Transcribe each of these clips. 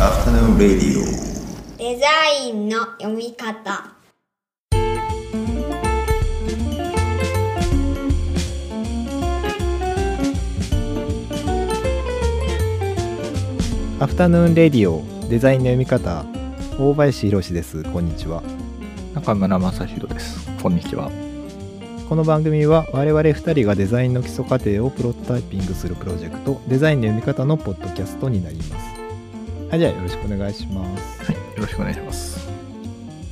Afternoon Radio. デザインの読み方。アフタヌーンレディオデザインの読み方。大林博です。こんにちは。中村正弘です。こんにちは。この番組は我々2人がデザインの基礎過程をプロトタイピングするプロジェクトデザインの読み方のポッドキャストになりますはいじゃあよろしくお願いしますはい、よろしくお願いします。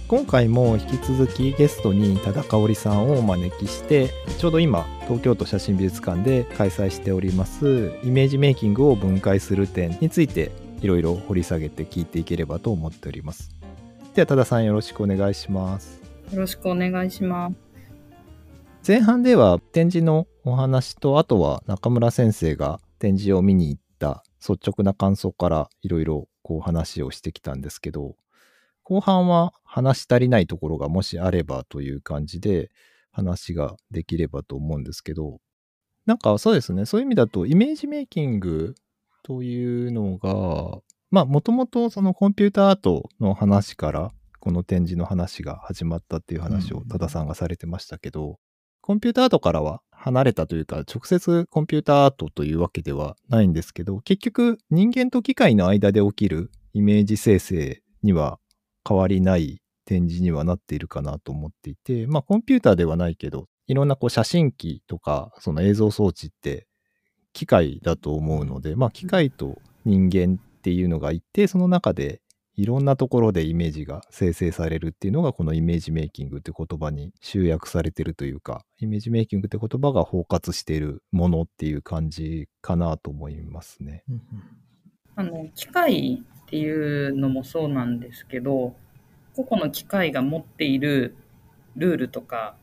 今回も引き続きゲストに多田香織さんをお招きしてちょうど今東京都写真美術館で開催しておりますイメージメイキングを分解する点についていろいろ掘り下げて聞いていければと思っておりますでは多田さんよろしくお願いしますよろしくお願いします。前半では展示のお話とあとは中村先生が展示を見に行った率直な感想からいろいろこう話をしてきたんですけど後半は話し足りないところがもしあればという感じで話ができればと思うんですけどなんかそうですね。そういう意味だとイメージメイキングというのがまあもともとそのコンピューターアートの話からこの展示の話が始まったっていう話をうん。多田さんがされてましたけど、コンピューターアートからは離れたというか、直接コンピューターアートというわけではないんですけど、結局人間と機械の間で起きるイメージ生成には変わりない展示にはなっているかなと思っていて、まあコンピューターではないけど、いろんなこう写真機とかその映像装置って機械だと思うので、まあ機械と人間っていうのがいて、その中でいろんなところでイメージが生成されるっていうのがこのイメージメイキングって言葉に集約されてるというかイメージメイキングって言葉が包括しているものっていう感じかなと思いますね。あの機械っていうのもそうなんですけど個々の機械が持っているルールとか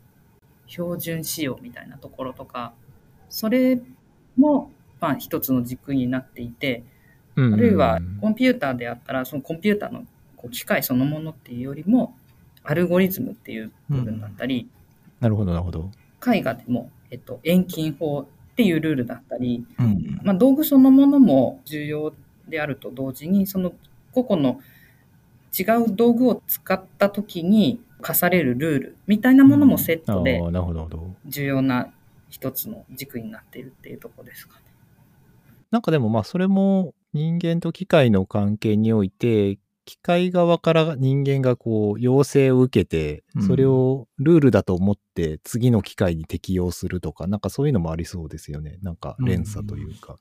標準仕様みたいなところとかそれも、まあ、一つの軸になっていてあるいはコンピューターであったらそのコンピューターのこう機械そのものっていうよりもアルゴリズムっていう部分だったり、なるほどなるほど。絵画でも、えっと、遠近法っていうルールだったり、うん。まあ、道具そのものも重要であると同時にその個々の違う道具を使った時に課されるルールみたいなものもセットで。重要な一つの軸になっているっていうところですかね。なんかでもまあそれも人間と機械の関係において機械側から人間がこう要請を受けてうん。それをルールだと思って次の機械に適用するとか、なんかそういうのもありそうですよね。なんか連鎖というか。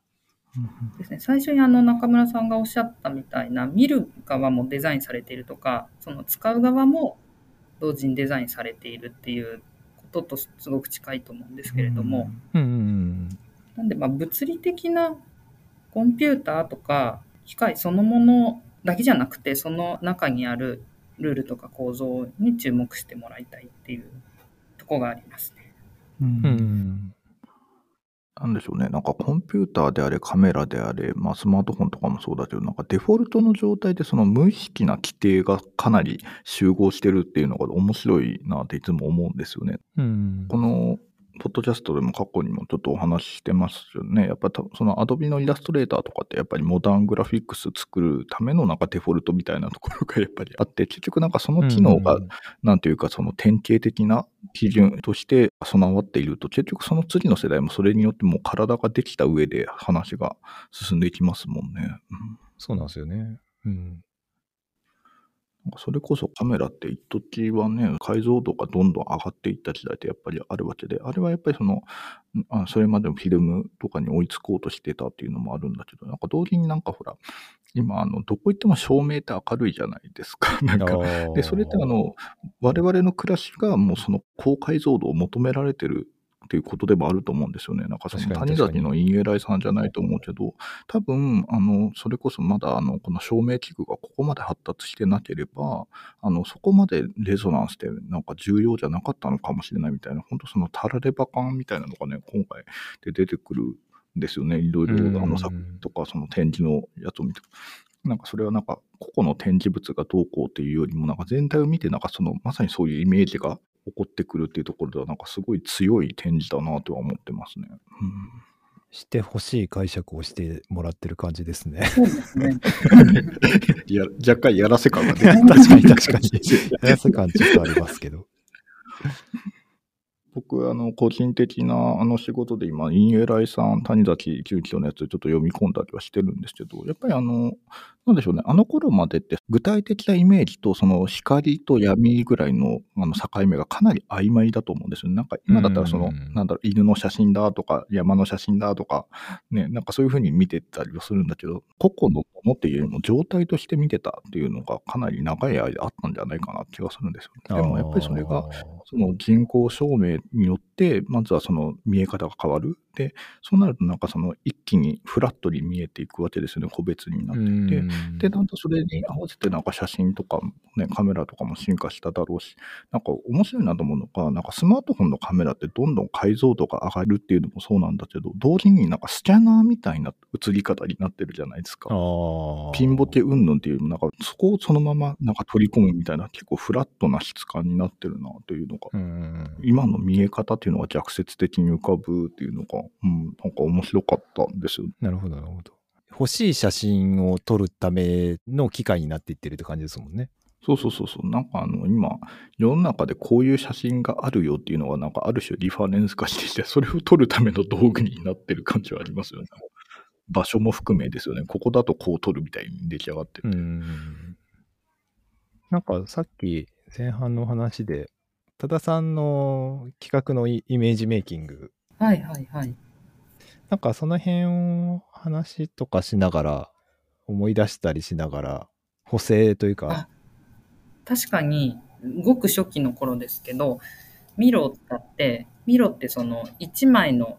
ですね、最初にあの中村さんがおっしゃったみたいな見る側もデザインされているとかその使う側も同時にデザインされているっていうこととすごく近いと思うんですけれども、うんうんうん。なんでまあ物理的なコンピューターとか機械そのものだけじゃなくてその中にあるルールとか構造に注目してもらいたいっていうところがありますね。うんなんでしょうね。なんかコンピューターであれ、カメラであれ、まあスマートフォンとかもそうだけど、なんかデフォルトの状態でその無意識な規定がかなり集合してるっていうのが面白いなっていつも思うんですよね。うんこのポッドキャストでも過去にもちょっとお話ししてますよね。やっぱたその Adobe のイラストレーターとかってやっぱりモダングラフィックス作るためのなんかデフォルトみたいなところがやっぱりあって、結局なんかその機能がうんなんていうかその典型的な基準として備わっていると、結局その次の世代もそれによってもう体ができた上で話が進んでいきますもんね。うんそうなんですよね。うんそれこそカメラって一時はね、解像度がどんどん上がっていった時代ってやっぱりあるわけで、あれはやっぱりその、あそれまでのフィルムとかに追いつこうとしてたっていうのもあるんだけど、なんか同時になんかほら、今あの、どこ行っても照明って明るいじゃないですか。なんか、で、それってあの、我々の暮らしがもうその高解像度を求められてるっていうことでもあると思うんですよね。なんかその谷崎のインエライさんじゃないと思うけど、多分、あの、それこそまだあの、この照明器具がここまで発達してなければ、あの、そこまでレゾナンスってなんか重要じゃなかったのかもしれないみたいな、本当そのタラレバ感みたいなのがね、今回で出てくるんですよね。いろいろあの作とか、その展示のやつを見て。なんかそれはなんか個々の展示物がどうこうっていうよりもなんか全体を見てなんかそのまさにそういうイメージが起こってくるっていうところではなんかすごい強い展示だなとは思ってますね。してほしい解釈をしてもらってる感じですね。そうですね。い や若干やらせ感が出て確かに確かに。やらせ感ちょっとありますけど。僕、あの、個人的なあの仕事で今、インエライさん、谷崎久樹のやつちょっと読み込んだりはしてるんですけど、やっぱりあの、なんでしょうね、あの頃までって具体的なイメージとその光と闇ぐらいのあの境目がかなり曖昧だと思うんですよね。なんか今だったらそのう、んなんだろう、犬の写真だとか、山の写真だとか、ね、なんかそういうふうに見てたりはするんだけど、個々のものっていうよりも状態として見てたっていうのがかなり長い間あったんじゃないかなって気がするんですよね。でもやっぱりそれが、その人工証明によって、まずはその見え方が変わる。で、そうなるとなんかその一気にフラットに見えていくわけですよね、個別になっていて。で、だんだんそれに合わせてなんか写真とか、ね、カメラとかも進化しただろうし、なんか面白いなと思うのが、なんかスマートフォンのカメラってどんどん解像度が上がるっていうのもそうなんだけど、同時になんかスキャナーみたいな映り方になってるじゃないですか。ピンボケ云々っていうよりも、なんかそこをそのままなんか取り込むみたいな結構フラットな質感になってるなというのが、うん。今の見え方っていうのが逆説的に浮かぶっていうのが、うん、なんか面白かったんですよ。なるほど、なるほど。欲しい写真を撮るための機会になっていってるって感じですもんね。そうそうそうそう。なんかあの、今、世の中でこういう写真があるよっていうのは、なんかある種リファレンス化してきて、それを撮るための道具になってる感じはありますよね。場所も含めですよね。ここだとこう撮るみたいに出来上がってる。うん。なんかさっき前半の話で、多田さんの企画のイイメージメイキング、はいはいはい。なんかその辺を話とかしながら、思い出したりしながら、補正というかあ、確かに、ごく初期の頃ですけど、ミロだって、ミロってその1枚の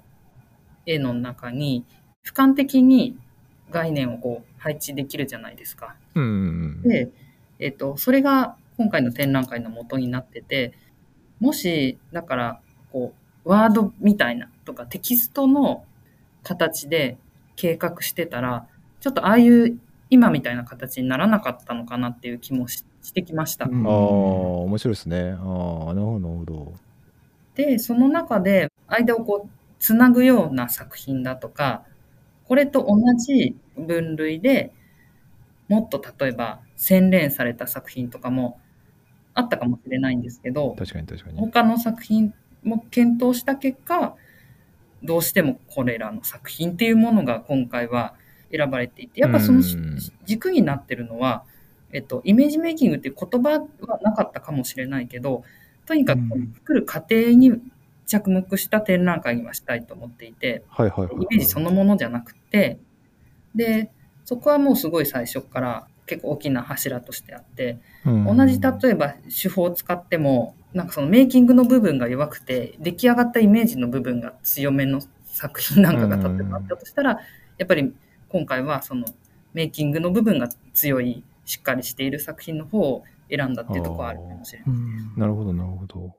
絵の中に、俯瞰的に概念をこう配置できるじゃないですか。うんうんで、えっと、それが今回の展覧会の元になってて、もし、だから、こう、ワードみたいなとかテキストの形で計画してたら、ちょっとああいう今みたいな形にならなかったのかなっていう気もししてきました。うんああ、面白いですね。ああ、なるほど、なるほど。で、その中で間をこう、つなぐような作品だとか、これと同じ分類でもっと例えば洗練された作品とかもあったかもしれないんですけど、確かに確かに。他の作品も検討した結果、どうしてもこれらの作品っていうものが今回は選ばれていて、やっぱそのうん軸になってるのは、えっと、イメージメイキングっていう言葉はなかったかもしれないけど、とにかくうん作る過程に着目した展覧会にはしたいと思っていて。イメージそのものじゃなくて、で、そこはもうすごい最初から結構大きな柱としてあって、うん同じ例えば手法を使ってもなんかそのメイキングの部分が弱くて出来上がったイメージの部分が強めの作品なんかが例えばあったとしたらやっぱり今回はそのメイキングの部分が強いしっかりしている作品の方を選んだっていうところはあるかもしれない。なるほど、なるほど。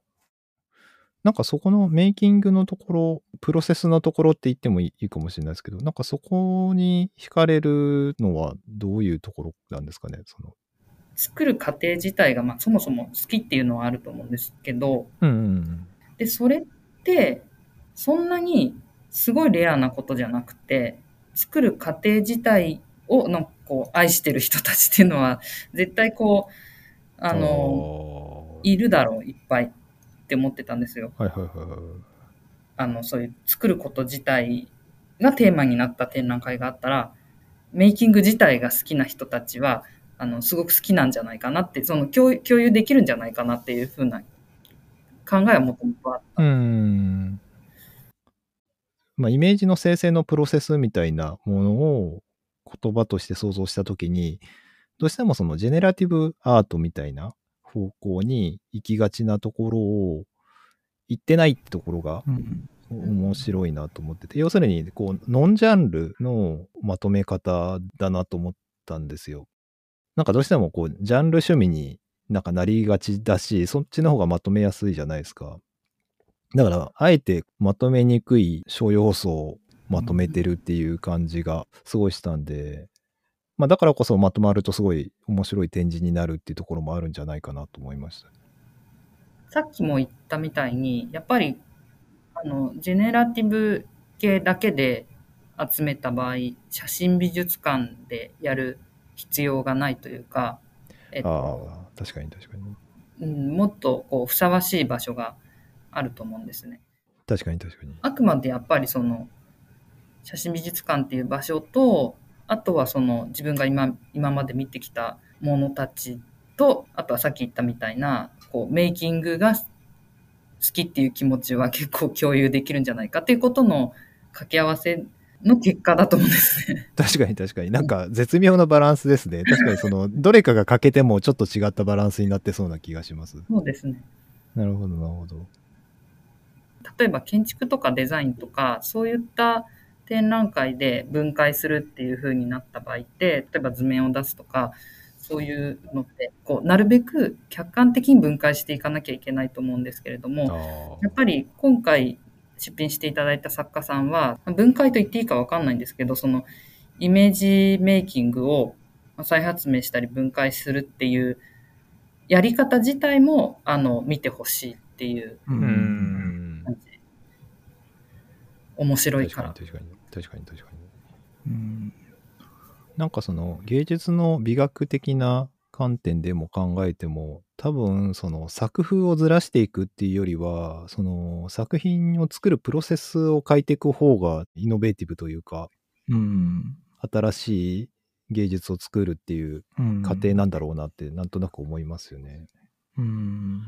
なんかそこのメイキングのところ、プロセスのところって言ってもいいかもしれないですけど、なんかそこに惹かれるのはどういうところなんですかね。その。作る過程自体がまあそもそも好きっていうのはあると思うんですけどうんうんでそれってそんなにすごいレアなことじゃなくて作る過程自体をなんかこう愛してる人たちっていうのは絶対こうあのいるだろういっぱいって思ってたんですよ。はいはいはいはい。あのそういう作ること自体がテーマになった展覧会があったらメイキング自体が好きな人たちはあのすごく好きなんじゃないかなってその共有共有できるんじゃないかなっていうふうな考えはもともとあっうーん。まあ、イメージの生成のプロセスみたいなものを言葉として想像したときに、どうしてもそのジェネラティブアートみたいな方向に行きがちなところを行ってないってところがうん面白いなと思ってて、要するにこうノンジャンルのまとめ方だなと思ったんですよ。なんかどうしてもこうジャンル趣味になんかなりがちだし、そっちの方がまとめやすいじゃないですか。だから、あえてまとめにくい小要素をまとめてるっていう感じがすごいしたんで、まあだからこそまとまるとすごい面白い展示になるっていうところもあるんじゃないかなと思いました。た。さっきも言ったみたいにやっぱりあのジェネラティブ系だけで集めた場合、写真美術館でやる必要がないというか、えっと、ああ、確かに確かに。うん、もっとこうふさわしい場所があると思うんですね。確かに確かに。あくまでやっぱりその写真美術館っていう場所とあとはその自分が今今まで見てきたものたちとあとはさっき言ったみたいなこうメイキングが好きっていう気持ちは結構共有できるんじゃないかっていうことの掛け合わせの結果だと思うんですね。確かに確かに。なんか絶妙なバランスですね。確かにその、どれかが欠けてもちょっと違ったバランスになってそうな気がします。そうですね。なるほど、なるほど。例えば建築とかデザインとかそういった展覧会で分解するっていう風になった場合って例えば図面を出すとかそういうのってこうなるべく客観的に分解していかなきゃいけないと思うんですけれどもあやっぱり今回出品していただいた作家さんは分解と言っていいかわかんないんですけどそのイメージメイキングを再発明したり分解するっていうやり方自体もあの見てほしいっていう。感じ面白い確かからに確かに。確かに確かに。うんなんかその芸術の美学的な観点でも考えても多分その作風をずらしていくっていうよりはその作品を作るプロセスを変えていく方がイノベーティブというかうん新しい芸術を作るっていううん過程なんだろうなってなんとなく思いますよね。うん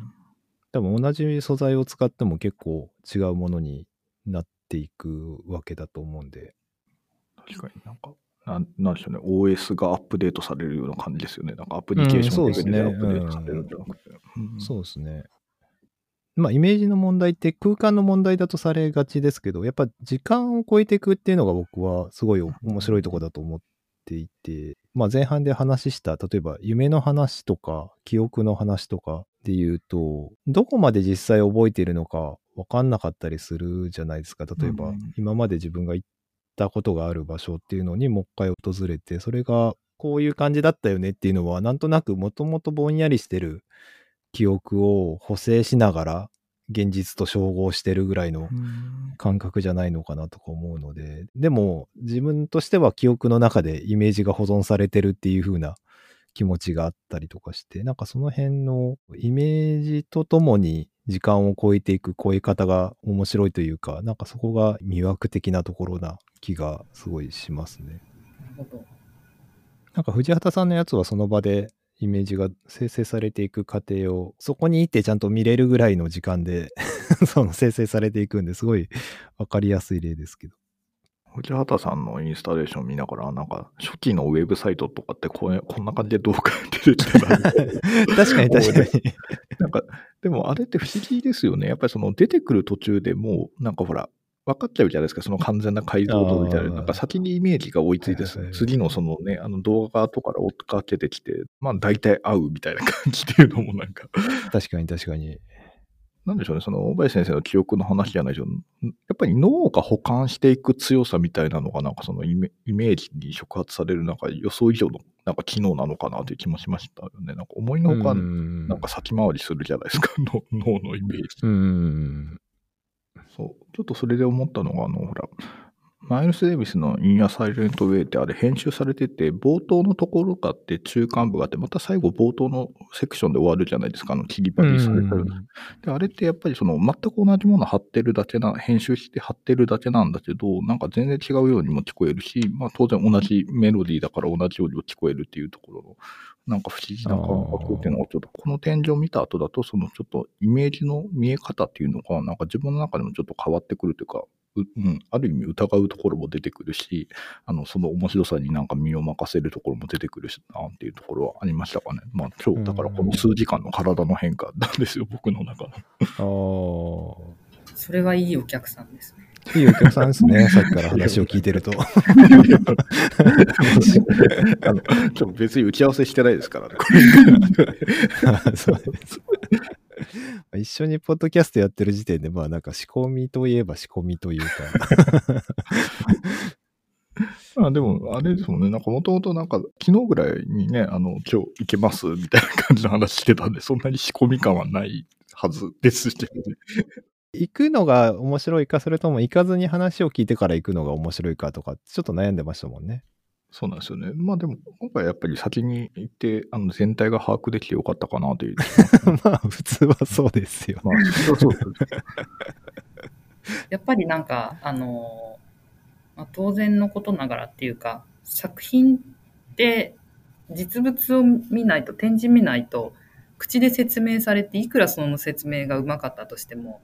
多分同じ素材を使っても結構違うものになっていくわけだと思うんで。確かになんか、なんなんでしょうね、OS がアップデートされるような感じですよね。なんかアプリケーションレベルでアップデートされるんじゃなくて。うんそうですね。まあ、イメージの問題って空間の問題だとされがちですけど、やっぱ時間を超えていくっていうのが僕はすごい面白いところだと思っていて、まあ、前半で話した、例えば夢の話とか記憶の話とかで言うと、どこまで実際覚えているのか分かんなかったりするじゃないですか。例えば、うん。今まで自分が行ったことがある場所っていうのにもう一回訪れて、それがこういう感じだったよねっていうのは、なんとなくもともとぼんやりしてる記憶を補正しながら現実と照合してるぐらいのうん。感覚じゃないのかなとか思うので、でも自分としては記憶の中でイメージが保存されてるっていう風な気持ちがあったりとかして、なんかその辺のイメージとともに時間を超えていく超え方が面白いというか、なんかそこが魅惑的なところな気がすごいしますね。なんか藤畑さんのやつはその場でイメージが生成されていく過程をそこに行ってちゃんと見れるぐらいの時間で その生成されていくんですごいわかりやすい例ですけど。藤畑さんのインスタレーション見ながら、なんか初期のウェブサイトとかってこうこんな感じで動画が出てきた 確かに確かに。なんか、でもあれって不思議ですよね。やっぱりその出てくる途中でもう、なんかほら、分かっちゃうじゃないですか、その完全な解像度みたいな。なんか先にイメージが追いついて次のそのね、あの動画後から追っかけてきて、まあ大体合うみたいな感じっていうのもなんか、確かに確かに。なんでしょうね、その大林先生の記憶の話じゃないでしょ。やっぱり脳が保管していく強さみたいなのが、なんかそのイメージに触発される、なんか予想以上のなんか機能なのかなという気もしましたよね。なんか思いのほか、うんなんか先回りするじゃないですか、脳脳のイメージ。うん。そう。ちょっとそれで思ったのが、あの、ほら、マイルス・デイビスのイン・ア・サイレント・ウェイってあれ編集されてて、冒頭のところがあって中間部があって、また最後冒頭のセクションで終わるじゃないですか、あの切り張りされてる。で、あれってやっぱりその全く同じもの貼ってるだけな、編集して貼ってるだけなんだけど、なんか全然違うようにも聞こえるし、まあ当然同じメロディーだから同じようにも聞こえるっていうところの、なんか不思議な感覚っていうのがちょっとこの天井を見た後だと、そのちょっとイメージの見え方っていうのが、なんか自分の中でもちょっと変わってくるというか、ううん、ある意味疑うところも出てくるし、あの、その面白さになんか身を任せるところも出てくるしなっていうところはありましたかね。まあ今日、だからこの数時間の体の変化なんですよ、僕の中の。ああ。それはいいお客さんですね。いいお客さんですね。さっきから話を聞いてると。あのちょっと別に打ち合わせしてないですからね。こ そうです。一緒にポッドキャストやってる時点で、まあなんか仕込みといえば仕込みというか。れ あでも、あれですもんね。なんかもともとなんか昨日ぐらいにね、あの、今日行けます？みたいな感じの話してたんで、そんなに仕込み感はないはずですけどね。行くのが面白いか、それとも行かずに話を聞いてから行くのが面白いかとか、ちょっと悩んでましたもんね。そうなんですよね。まあでも、今回やっぱり先に行って、あの全体が把握できてよかったかなという。まあ、普通はそうですよ。まあ、そうそう。やっぱりなんか、あの、まあ、当然のことながらっていうか、作品って実物を見ないと、展示見ないと、口で説明されて、いくらその説明がうまかったとしても、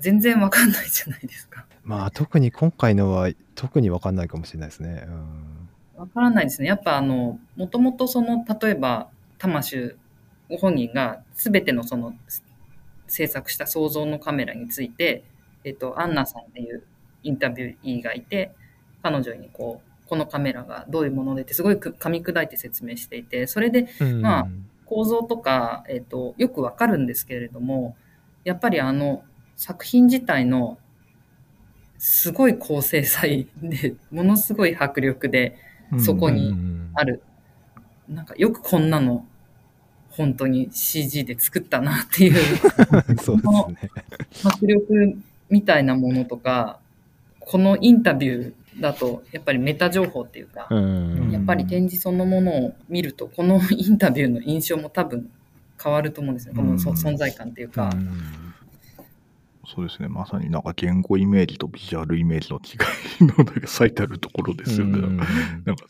全然わかんないじゃないですか。まあ、特に今回のは、特にわかんないかもしれないですね。うんわからないですね。やっぱあの、もともとその、例えば、魂シご本人が全てのその、制作した想像のカメラについて、えっと、アンナさんっていうインタビューがいて、彼女にこう、このカメラがどういうものでってすごいく噛み砕いて説明していて、それでまあ構造とか、えっと、よくわかるんですけれども、やっぱりあの作品自体のすごい高精細で、ものすごい迫力で、そこにある。なんかよくこんなの本当に CG で作ったなっていう そうですね。迫力みたいなものとか、このインタビューだとやっぱりメタ情報っていうか、うんやっぱり展示そのものを見ると、このインタビューの印象も多分変わると思うんですよ。この存在感っていうか。そうですね。まさになんか言語イメージとビジュアルイメージの違いのなんか最たるところですよね。うんなんか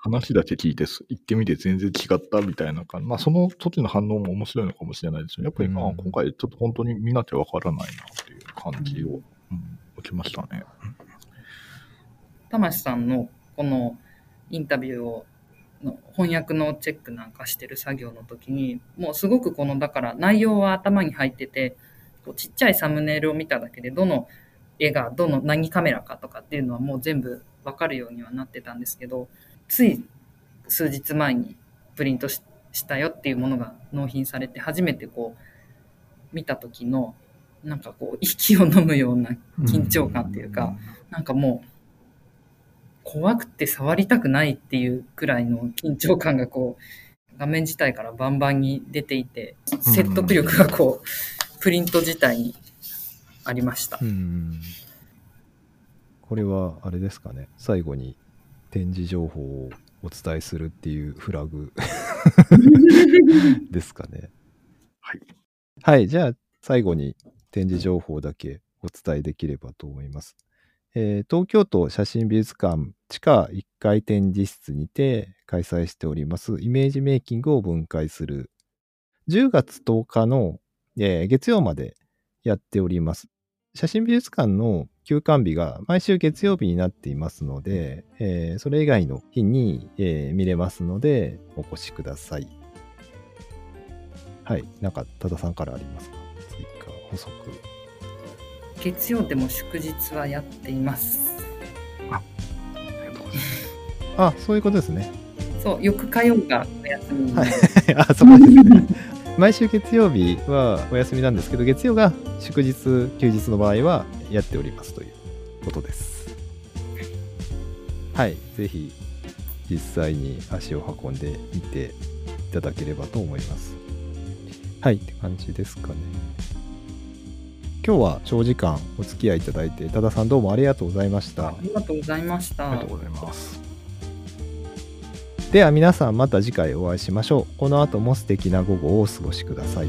話だけ聞いてす、行ってみて全然違ったみたいな感じ。まあその時の反応も面白いのかもしれないですよね。やっぱりまあうん今回ちょっと本当に見なきゃわからないなっていう感じを、うん受けましたね。玉志さんのこのインタビューをの翻訳のチェックなんかしてる作業の時にもうすごくこのだから内容は頭に入っててこうちっちゃいサムネイルを見ただけでどの絵がどの何カメラかとかっていうのはもう全部わかるようにはなってたんですけどつい数日前にプリントししたよっていうものが納品されて初めてこう見た時のなんかこう息を飲むような緊張感っていうか、なんかもう、怖くて触りたくないっていうくらいの緊張感がこう、画面自体からバンバンに出ていて、説得力がこう、プリント自体にありました。う。んこれはあれですかね。最後に展示情報をお伝えするっていうフラグ ですかね。はい。はい。じゃあ最後に展示情報だけお伝えできればと思います、えー東京都写真美術館地下1階展示室にて開催しております。イメージメイキングを分解する。10月10日の、えー月曜までやっております写真美術館の休館日が毎週月曜日になっていますので、えーそれ以外の日に、えー見れますので、お越しください。はい。なんか、多田さんからありますか？追加補足。月曜でも祝日はやっています。ありがとうございます。あ、そういうことですね。そう、翌火曜がお休みになる。あ、そうですね。毎週月曜日はお休みなんですけど、月曜が祝日、休日の場合はやっておりますということです。はい。ぜひ、実際に足を運んでみていただければと思います。はい。って感じですかね。今日は長時間お付き合いいただいて、多田さんどうもありがとうございましたあ。りがとうございました。ありがとうございます。では皆さんまた次回お会いしましょう。この後も素敵な午後をお過ごしください。